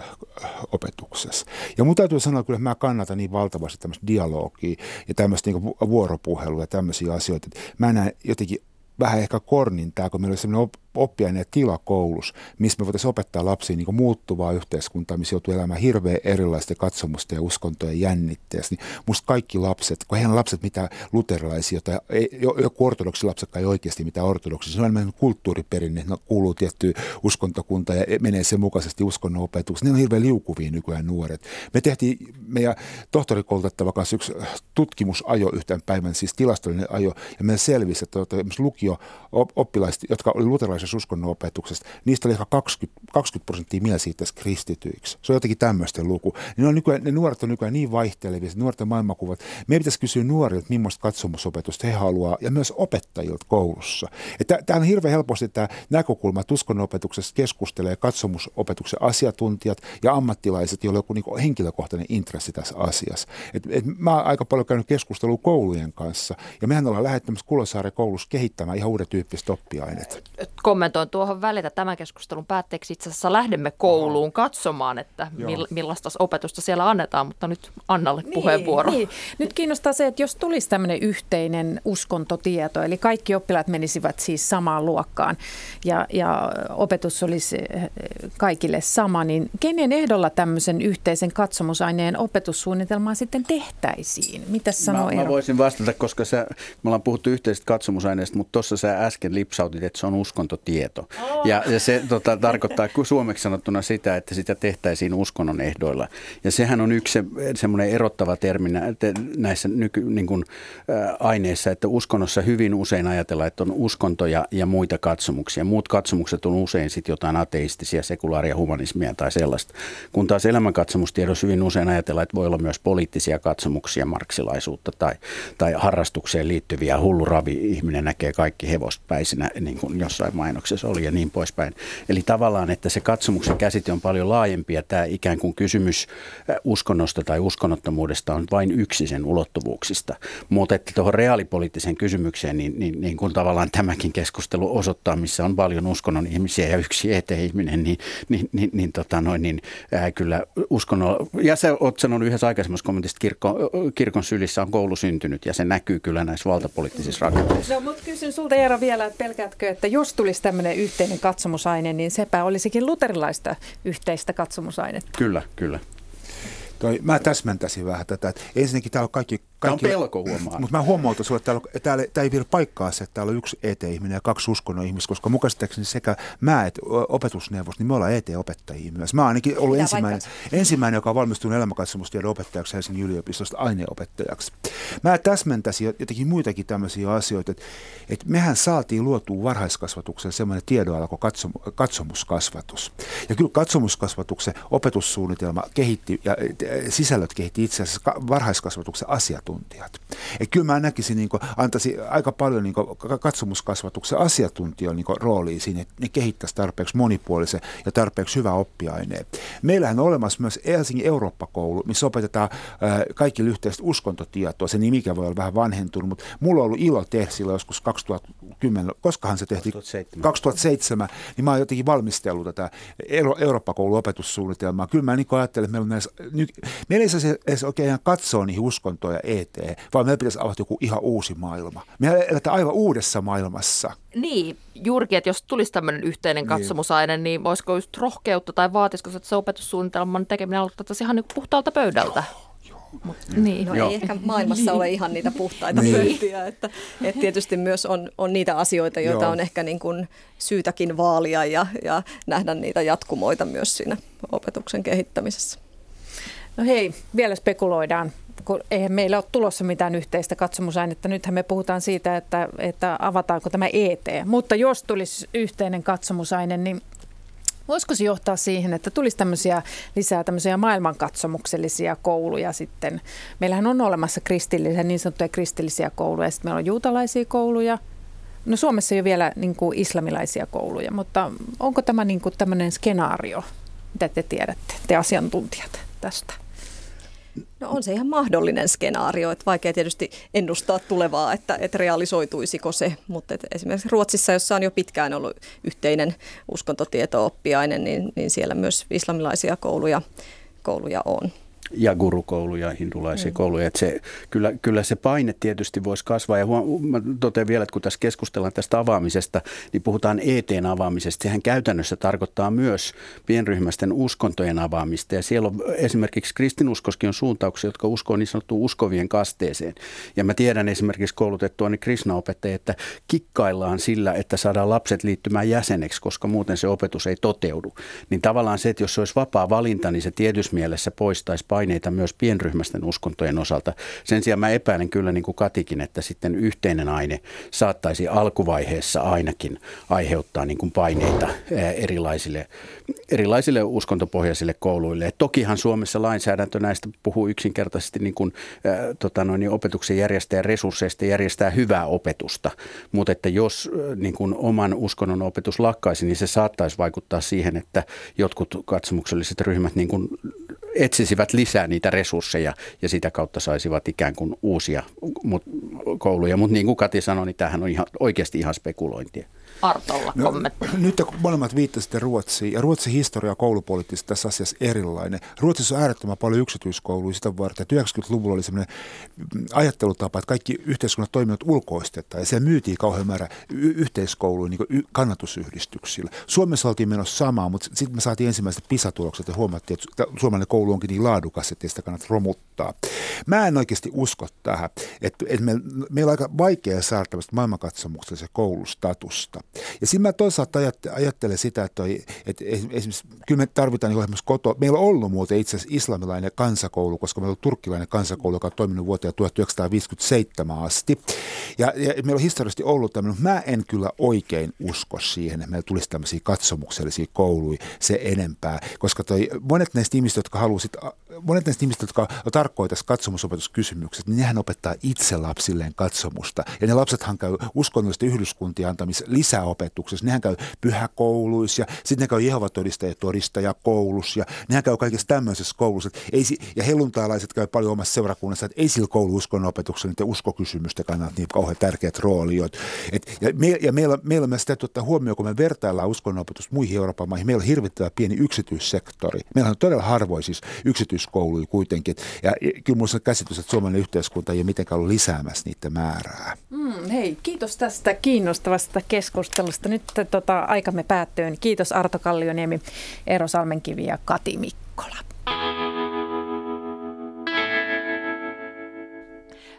opetuksessa. Ja mun täytyy sanoa että mä kannatan niin valtavasti tämmöistä dialogia ja tämmöistä niin vuoropuhelua ja tämmöisiä asioita. Mä näen jotenkin vähän ehkä kornin tämä, kun meillä oli sellainen oppiaine tila koulussa, missä me voitaisiin opettaa lapsia niin muuttuvaa yhteiskuntaa, missä joutuu elämään hirveän erilaisten katsomusten ja uskontojen jännitteessä. Niin musta kaikki lapset, kun eihän lapset mitä luterilaisia tai joku ortodoksi lapset ei oikeasti mitä ortodoksi, se on enemmän kulttuuriperinne, että kuuluu tiettyyn uskontokunta ja menee sen mukaisesti uskonnon opetus. Ne on hirveän liukuvia nykyään nuoret. Me tehtiin meidän tohtorikoulutettava kanssa yksi tutkimusajo yhten päivän, siis tilastollinen ajo, ja meillä selvisi, että tuota, lukio oppilaiset, jotka oli luterilaisia uskonnon uskonnonopetuksesta, niistä oli ehkä 20, 20 prosenttia mielsi itse kristityiksi. Se on jotenkin tämmöisten luku. Niin on nykyään, ne nuoret on nykyään niin vaihtelevia, nuorten maailmankuvat. Meidän pitäisi kysyä nuorilta, millaista katsomusopetusta he haluaa, ja myös opettajilta koulussa. Tämä on hirveän helposti tämä näkökulma, että uskonnonopetuksessa keskustelee katsomusopetuksen asiantuntijat ja ammattilaiset, joilla on joku niin henkilökohtainen intressi tässä asiassa. Et, et mä oon aika paljon käynyt keskustelua koulujen kanssa, ja mehän ollaan lähettämässä Kulosaaren koulussa kehittämään ihan uuden tyyppistä oppiaineet kommentoin tuohon välitä tämän keskustelun päätteeksi. Itse asiassa lähdemme kouluun katsomaan, että Joo. millaista opetusta siellä annetaan, mutta nyt Annalle niin, puheenvuoro. Niin. Nyt kiinnostaa se, että jos tulisi tämmöinen yhteinen uskontotieto, eli kaikki oppilaat menisivät siis samaan luokkaan ja, ja opetus olisi eh, kaikille sama, niin kenen ehdolla tämmöisen yhteisen katsomusaineen opetussuunnitelmaa sitten tehtäisiin? Mitä sanoo mä, mä voisin vastata, koska sä, me ollaan puhuttu yhteisestä katsomusaineesta, mutta tuossa sä äsken lipsautit, että se on uskonto tieto. Ja, ja se tota, tarkoittaa suomeksi sanottuna sitä, että sitä tehtäisiin uskonnon ehdoilla. Ja sehän on yksi se, semmoinen erottava termi näissä nyky, niin kuin, ä, aineissa, että uskonnossa hyvin usein ajatellaan, että on uskontoja ja muita katsomuksia. Muut katsomukset on usein sitten jotain ateistisia, sekulaaria humanismia tai sellaista. Kun taas elämänkatsomustiedossa hyvin usein ajatellaan, että voi olla myös poliittisia katsomuksia, marksilaisuutta tai, tai harrastukseen liittyviä hulluravi ihminen näkee kaikki hevospäisinä niin kuin jossain mainoksessa oli ja niin poispäin. Eli tavallaan, että se katsomuksen käsite on paljon laajempi ja tämä ikään kuin kysymys uskonnosta tai uskonnottomuudesta on vain yksi sen ulottuvuuksista. Mutta että tuohon reaalipoliittiseen kysymykseen, niin, niin, niin kuin tavallaan tämäkin keskustelu osoittaa, missä on paljon uskonnon ihmisiä ja yksi eteihminen, niin, niin, niin, niin, tota noin, niin ää, kyllä uskonnon, ja sä oot sanonut yhdessä aikaisemmassa kommentissa, kirkko, kirkon sylissä on koulu syntynyt ja se näkyy kyllä näissä valtapoliittisissa rakenteissa. No, mutta kysyn sulta Eero vielä, että pelkäätkö, että jos tulisi olisi tämmöinen yhteinen katsomusaine, niin sepä olisikin luterilaista yhteistä katsomusainetta. Kyllä, kyllä. Toi, mä täsmentäisin vähän tätä. Että ensinnäkin täällä on kaikki... kaikki Tämä on pelko huomaa. Mutta mä huomautan sulle, että täällä, täällä, täällä ei vielä paikkaa se, että täällä on yksi ET-ihminen ja kaksi uskonnon ihmistä, koska mukaisesti sekä mä että opetusneuvos, niin me ollaan ET-opettajia myös. Mä oon ainakin ollut ensimmäinen, ensimmäinen, joka on valmistunut elämänkatsomustiedon opettajaksi Helsingin yliopistosta aineopettajaksi. Mä täsmentäisin jotenkin muitakin tämmöisiä asioita, että, että mehän saatiin luotua varhaiskasvatuksen semmoinen tiedonala kuin katsom, katsomuskasvatus. Ja kyllä katsomuskasvatuksen opetussuunnitelma kehitti ja sisällöt kehitti itse asiassa varhaiskasvatuksen asiantuntijat. Et kyllä mä näkisin, niin kuin, antaisin aika paljon niin kuin, katsomuskasvatuksen asiantuntijoille niin roolia siinä, että ne kehittäisi tarpeeksi monipuolisen ja tarpeeksi hyvä oppiaineen. Meillähän on olemassa myös Helsingin Eurooppa-koulu, missä opetetaan äh, kaikki yhteistä uskontotietoa. Se nimikä voi olla vähän vanhentunut, mutta mulla on ollut ilo tehdä silloin joskus 2010, koskahan se tehtiin? 2007. 2007, niin mä oon jotenkin valmistellut tätä Euro- Eurooppa-koulun opetussuunnitelmaa. Kyllä mä niin ajattelen, että meillä on näissä, meillä ei saisi edes oikein katsoa niihin uskontoja eteen, vaan meillä pitäisi avata joku ihan uusi maailma. Me eletään aivan uudessa maailmassa. Niin, juurikin, että jos tulisi tämmöinen yhteinen niin. katsomusaine, niin, niin voisiko just rohkeutta tai vaatisiko se, että se opetussuunnitelman tekeminen aloitettaisiin ihan niin puhtaalta pöydältä? Mut, niin. No Joo. ei ehkä maailmassa ole ihan niitä puhtaita niin. pöytiä. Että, että tietysti myös on, on niitä asioita, joita Joo. on ehkä niin kuin syytäkin vaalia ja, ja nähdä niitä jatkumoita myös siinä opetuksen kehittämisessä. No hei, vielä spekuloidaan kun eihän meillä ole tulossa mitään yhteistä katsomusainetta. Nythän me puhutaan siitä, että, että avataanko tämä ET. Mutta jos tulisi yhteinen katsomusaine, niin voisiko se johtaa siihen, että tulisi tämmöisiä, lisää tämmöisiä maailmankatsomuksellisia kouluja sitten? Meillähän on olemassa kristillisiä, niin sanottuja kristillisiä kouluja, sitten meillä on juutalaisia kouluja, No Suomessa ei ole vielä niin kuin islamilaisia kouluja, mutta onko tämä niin kuin tämmöinen skenaario, mitä te tiedätte, te asiantuntijat tästä? No on se ihan mahdollinen skenaario, että vaikea tietysti ennustaa tulevaa, että, että realisoituisiko se, mutta että esimerkiksi Ruotsissa, jossa on jo pitkään ollut yhteinen uskontotieto-oppiainen, niin, niin siellä myös islamilaisia kouluja, kouluja on ja gurukouluja, hindulaisia mm. kouluja. Että se, kyllä, kyllä se paine tietysti voisi kasvaa. Ja huom- mä totean vielä, että kun tässä keskustellaan tästä avaamisesta, niin puhutaan ETn avaamisesta. Sehän käytännössä tarkoittaa myös pienryhmäisten uskontojen avaamista. Ja siellä on esimerkiksi kristinuskoskin on suuntauksia, jotka uskoo niin sanottuun uskovien kasteeseen. Ja mä tiedän esimerkiksi koulutettua niin että kikkaillaan sillä, että saadaan lapset liittymään jäseneksi, koska muuten se opetus ei toteudu. Niin tavallaan se, että jos se olisi vapaa valinta, niin se tietyssä mielessä poistaisi paineita myös pienryhmästen uskontojen osalta. Sen sijaan mä epäilen kyllä niin kuin Katikin, että sitten yhteinen aine saattaisi alkuvaiheessa ainakin aiheuttaa niin kuin paineita erilaisille, erilaisille uskontopohjaisille kouluille. Tokihan Suomessa lainsäädäntö näistä puhuu yksinkertaisesti niin kuin, äh, tota noin, niin opetuksen järjestäjän resursseista järjestää hyvää opetusta, mutta että jos äh, niin kuin oman uskonnon opetus lakkaisi, niin se saattaisi vaikuttaa siihen, että jotkut katsomukselliset ryhmät niin kuin etsisivät lisää niitä resursseja ja sitä kautta saisivat ikään kuin uusia kouluja. Mutta niin kuin Kati sanoi, niin tämähän on ihan, oikeasti ihan spekulointia. Artolla no, kommentti. <clears throat> Nyt kun molemmat viittasitte Ruotsiin, ja Ruotsin historia koulupoliittisesti tässä asiassa erilainen. Ruotsissa on äärettömän paljon yksityiskouluja sitä varten, että 90-luvulla oli sellainen ajattelutapa, että kaikki yhteiskunnat toimivat ulkoistetaan, ja se myytiin kauhean määrä y- yhteiskouluja niin y- kannatusyhdistyksillä. Suomessa oltiin menossa samaa, mutta sitten me saatiin ensimmäiset pisatulokset ja huomattiin, että suomalainen koulu onkin niin laadukas, että sitä kannattaa romuttaa. Mä en oikeasti usko tähän, että, että me, meillä on aika vaikea saada tämmöistä maailmankatsomuksellisen koulustatusta. Ja siinä mä toisaalta ajattelen sitä, että, toi, että esimerkiksi kyllä me tarvitaan niin esimerkiksi koto. Meillä on ollut muuten itse asiassa islamilainen kansakoulu, koska meillä on turkkilainen kansakoulu, joka on toiminut vuoteen 1957 asti. Ja, ja meillä on historiallisesti ollut tämmöinen, mä en kyllä oikein usko siihen, että meillä tulisi tämmöisiä katsomuksellisia kouluja se enempää, koska toi, monet näistä ihmistä, jotka haluaisit, monet näistä ihmistä, jotka tarkoittaisi katsomusopetuskysymykset, niin nehän opettaa itse lapsilleen katsomusta. Ja ne lapsethan käy uskonnollisten yhdyskuntien antamissa lisäopetuksessa. Nehän käy pyhäkouluissa ja sitten ne käy Jehovan todistajat todistajakoulussa ja nehän käy kaikessa tämmöisessä koulussa. Ei, ja helluntalaiset käy paljon omassa seurakunnassa, että ei sillä koulu opetuksella niiden uskokysymysten kannalta niin kauhean tärkeät roolit. Et, ja, me, ja meillä, meillä on myös täytyy ottaa huomioon, kun me vertaillaan uskonnonopetusta muihin Euroopan maihin, meillä on hirvittävä pieni yksityissektori. Meillä on todella harvoin siis yksityiskouluja kuitenkin. Ja, kyllä minulla on käsitys, että suomalainen yhteiskunta ei ole mitenkään ollut lisäämässä niiden määrää. Mm, hei, kiitos tästä kiinnostavasta keskustelusta. Nyt tota, aikamme päättyy. Kiitos Arto Kallioniemi, Eero Salmenkivi ja Kati Mikkola.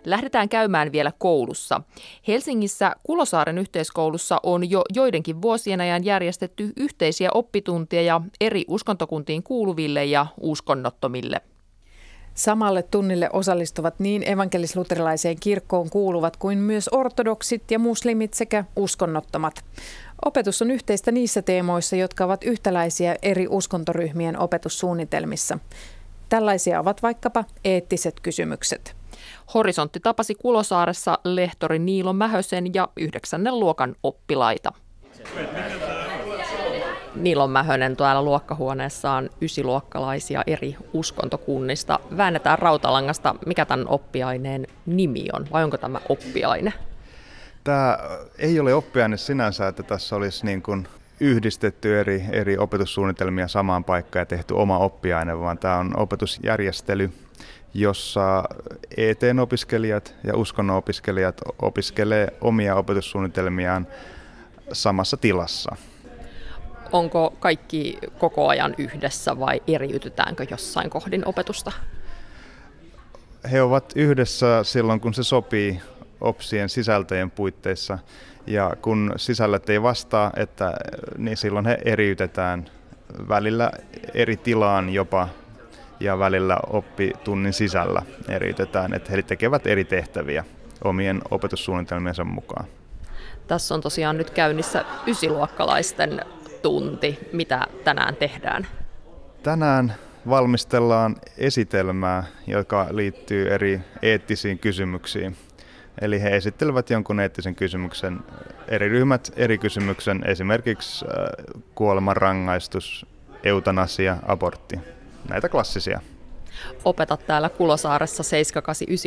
Lähdetään käymään vielä koulussa. Helsingissä Kulosaaren yhteiskoulussa on jo joidenkin vuosien ajan järjestetty yhteisiä oppitunteja eri uskontokuntiin kuuluville ja uskonnottomille. Samalle tunnille osallistuvat niin evankelis-luterilaiseen kirkkoon kuuluvat kuin myös ortodoksit ja muslimit sekä uskonnottomat. Opetus on yhteistä niissä teemoissa, jotka ovat yhtäläisiä eri uskontoryhmien opetussuunnitelmissa. Tällaisia ovat vaikkapa eettiset kysymykset. Horisontti tapasi Kulosaaressa lehtori Niilo Mähösen ja yhdeksännen luokan oppilaita. Niilon Mähönen täällä luokkahuoneessa on ysiluokkalaisia eri uskontokunnista. Väännetään rautalangasta, mikä tämän oppiaineen nimi on, vai onko tämä oppiaine? Tämä ei ole oppiaine sinänsä, että tässä olisi niin kuin yhdistetty eri, eri opetussuunnitelmia samaan paikkaan ja tehty oma oppiaine, vaan tämä on opetusjärjestely, jossa ET-opiskelijat ja uskonnon opiskelijat opiskelee omia opetussuunnitelmiaan samassa tilassa. Onko kaikki koko ajan yhdessä vai eriytytäänkö jossain kohdin opetusta? He ovat yhdessä silloin, kun se sopii OPSien sisältöjen puitteissa. Ja kun sisällöt ei vastaa, että, niin silloin he eriytetään välillä eri tilaan jopa ja välillä oppitunnin sisällä eriytetään, että he tekevät eri tehtäviä omien opetussuunnitelmiensa mukaan. Tässä on tosiaan nyt käynnissä ysiluokkalaisten tunti. Mitä tänään tehdään? Tänään valmistellaan esitelmää, joka liittyy eri eettisiin kysymyksiin. Eli he esittelevät jonkun eettisen kysymyksen, eri ryhmät eri kysymyksen, esimerkiksi äh, kuolemanrangaistus, eutanasia, abortti. Näitä klassisia. Opetat täällä Kulosaaressa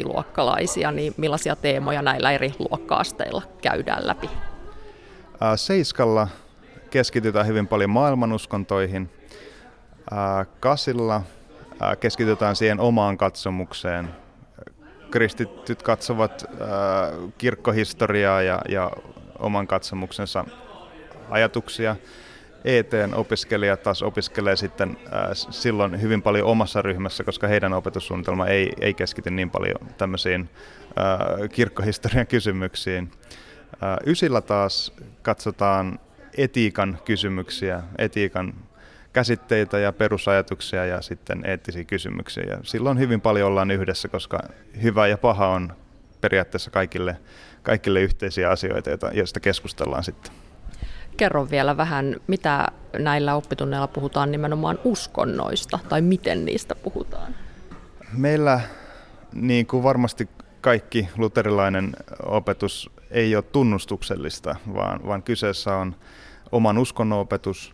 7-8 luokkalaisia, niin millaisia teemoja näillä eri luokkaasteilla käydään läpi? Seiskalla keskitytään hyvin paljon maailmanuskontoihin. Kasilla keskitytään siihen omaan katsomukseen. Kristityt katsovat kirkkohistoriaa ja, ja oman katsomuksensa ajatuksia. ETn opiskelijat taas opiskelee sitten silloin hyvin paljon omassa ryhmässä, koska heidän opetussuunnitelma ei, ei keskity niin paljon tämmöisiin kirkkohistorian kysymyksiin. Ysillä taas katsotaan etiikan kysymyksiä, etiikan käsitteitä ja perusajatuksia ja sitten eettisiä kysymyksiä. Ja silloin hyvin paljon ollaan yhdessä, koska hyvä ja paha on periaatteessa kaikille, kaikille yhteisiä asioita, joista keskustellaan sitten. Kerro vielä vähän, mitä näillä oppitunneilla puhutaan nimenomaan uskonnoista tai miten niistä puhutaan? Meillä, niin kuin varmasti kaikki luterilainen opetus ei ole tunnustuksellista, vaan, vaan kyseessä on oman uskonnon opetus.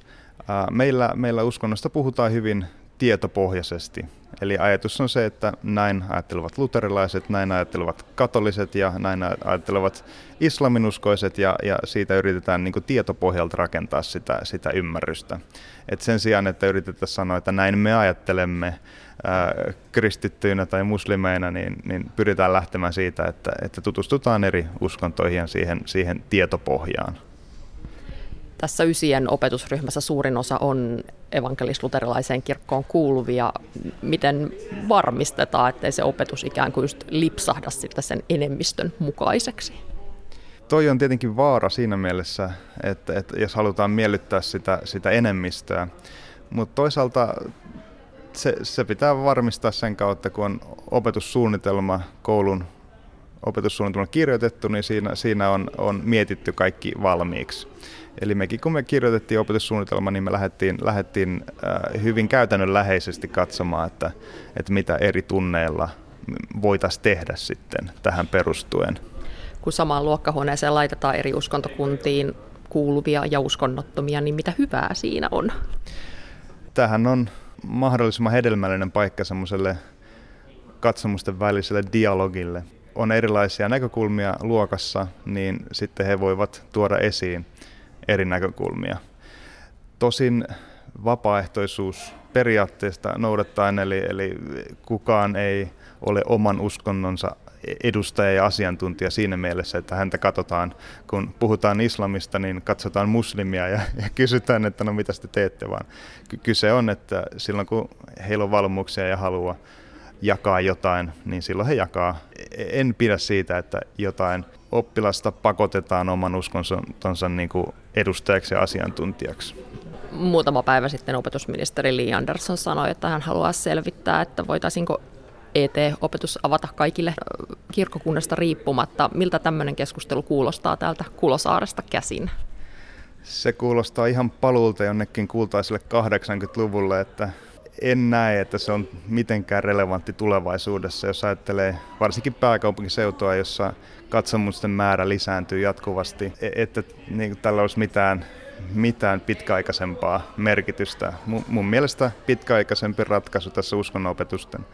Meillä, meillä uskonnosta puhutaan hyvin tietopohjaisesti. Eli ajatus on se, että näin ajattelevat luterilaiset, näin ajattelevat katoliset ja näin ajattelevat islaminuskoiset ja, ja siitä yritetään niin tietopohjalta rakentaa sitä, sitä ymmärrystä. Et sen sijaan, että yritetään sanoa, että näin me ajattelemme ää, kristittyinä tai muslimeina, niin, niin pyritään lähtemään siitä, että, että tutustutaan eri uskontoihin ja siihen, siihen tietopohjaan. Tässä Ysien opetusryhmässä suurin osa on evankelis-luterilaiseen kirkkoon kuuluvia. Miten varmistetaan, ettei se opetus ikään kuin just lipsahda sitten sen enemmistön mukaiseksi? Toi on tietenkin vaara siinä mielessä, että, että jos halutaan miellyttää sitä, sitä enemmistöä. Mutta toisaalta se, se pitää varmistaa sen kautta, kun on opetussuunnitelma koulun opetussuunnitelma kirjoitettu, niin siinä, siinä on, on mietitty kaikki valmiiksi. Eli mekin kun me kirjoitettiin opetussuunnitelma, niin me lähdettiin, lähdettiin äh, hyvin käytännönläheisesti katsomaan, että, että mitä eri tunneilla voitaisiin tehdä sitten tähän perustuen. Kun samaan luokkahuoneeseen laitetaan eri uskontokuntiin kuuluvia ja uskonnottomia, niin mitä hyvää siinä on? Tähän on mahdollisimman hedelmällinen paikka semmoiselle katsomusten väliselle dialogille. On erilaisia näkökulmia luokassa, niin sitten he voivat tuoda esiin eri näkökulmia. Tosin vapaaehtoisuus periaatteesta noudattaen, eli, eli kukaan ei ole oman uskonnonsa edustaja ja asiantuntija siinä mielessä, että häntä katsotaan, kun puhutaan islamista, niin katsotaan muslimia ja, ja kysytään, että no mitä te teette, vaan kyse on, että silloin kun heillä on valmuuksia ja halua jakaa jotain, niin silloin he jakaa. En pidä siitä, että jotain oppilasta pakotetaan oman uskontonsa niin kuin edustajaksi ja asiantuntijaksi. Muutama päivä sitten opetusministeri Li Andersson sanoi, että hän haluaa selvittää, että voitaisiinko ET-opetus avata kaikille kirkkokunnasta riippumatta. Miltä tämmöinen keskustelu kuulostaa täältä Kulosaaresta käsin? Se kuulostaa ihan paluulta jonnekin kultaiselle 80-luvulle, että en näe, että se on mitenkään relevantti tulevaisuudessa, jos ajattelee varsinkin pääkaupunkiseutua, jossa katsomusten määrä lisääntyy jatkuvasti, e- että niin tällä olisi mitään, mitään pitkäaikaisempaa merkitystä. Mun, mielestä pitkäaikaisempi ratkaisu tässä uskonnonopetusten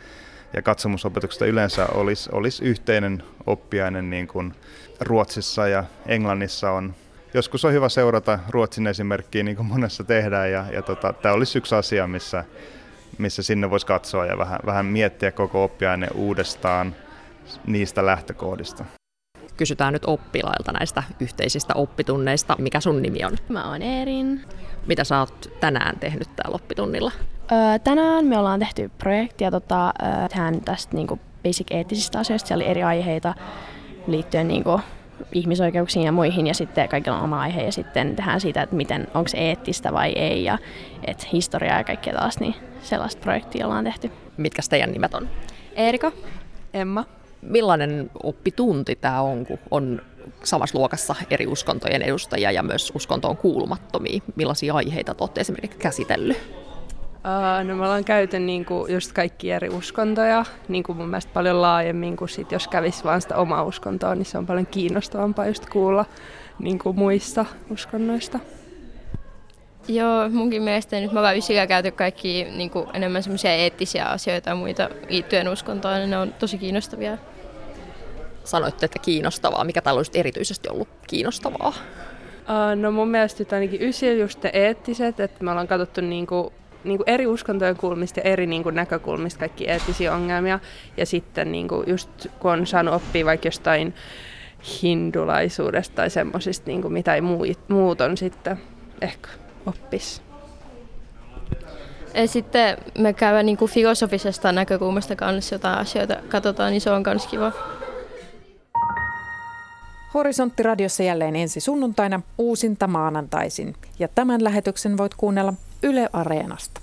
ja katsomusopetuksesta yleensä olisi, olisi yhteinen oppiainen niin kuin Ruotsissa ja Englannissa on. Joskus on hyvä seurata Ruotsin esimerkkiä, niin kuin monessa tehdään, ja, ja tota, tämä olisi yksi asia, missä, missä sinne voisi katsoa ja vähän, vähän miettiä koko oppiaine uudestaan niistä lähtökohdista. Kysytään nyt oppilailta näistä yhteisistä oppitunneista. Mikä sun nimi on? Mä oon Eerin. Mitä sä oot tänään tehnyt täällä oppitunnilla? Öö, tänään me ollaan tehty projektia tota, öö, tähän tästä niinku basic eettisistä asioista. Siellä oli eri aiheita liittyen niinku ihmisoikeuksiin ja muihin ja sitten kaikilla on oma aihe ja sitten tehdään siitä, että miten, onko se eettistä vai ei ja että historiaa ja kaikkea taas, niin sellaista projektia ollaan tehty. Mitkä teidän nimet on? Erika. Emma. Millainen oppitunti tämä on, kun on samassa luokassa eri uskontojen edustajia ja myös uskontoon kuulumattomia? Millaisia aiheita olette esimerkiksi käsitellyt? Uh, no me ollaan käyty niinku just kaikki eri uskontoja niinku mun mielestä paljon laajemmin kuin sit, jos kävisi vaan sitä omaa uskontoa, niin se on paljon kiinnostavampaa just kuulla niinku muista uskonnoista. Joo, munkin mielestä nyt me ollaan ysillä käyty kaikki niin kuin enemmän semmoisia eettisiä asioita ja muita liittyen uskontoon, niin ne on tosi kiinnostavia. Sanoitte, että kiinnostavaa. Mikä täällä olisi erityisesti ollut kiinnostavaa? Uh, no mun mielestä nyt ainakin ysillä just eettiset, että me ollaan katsottu niinku niin kuin eri uskontojen kulmista ja eri niin kuin näkökulmista kaikki eettisiä ongelmia. Ja sitten niin kuin just kun on saanut oppia vaikka jostain hindulaisuudesta tai semmoisista, niin mitä ei muut on sitten ehkä oppis. Ja sitten me käydään niin kuin filosofisesta näkökulmasta kanssa jotain asioita, katsotaan, niin se on myös kiva. Horisontti radiossa jälleen ensi sunnuntaina, uusinta maanantaisin. Ja tämän lähetyksen voit kuunnella Yle Areenasta.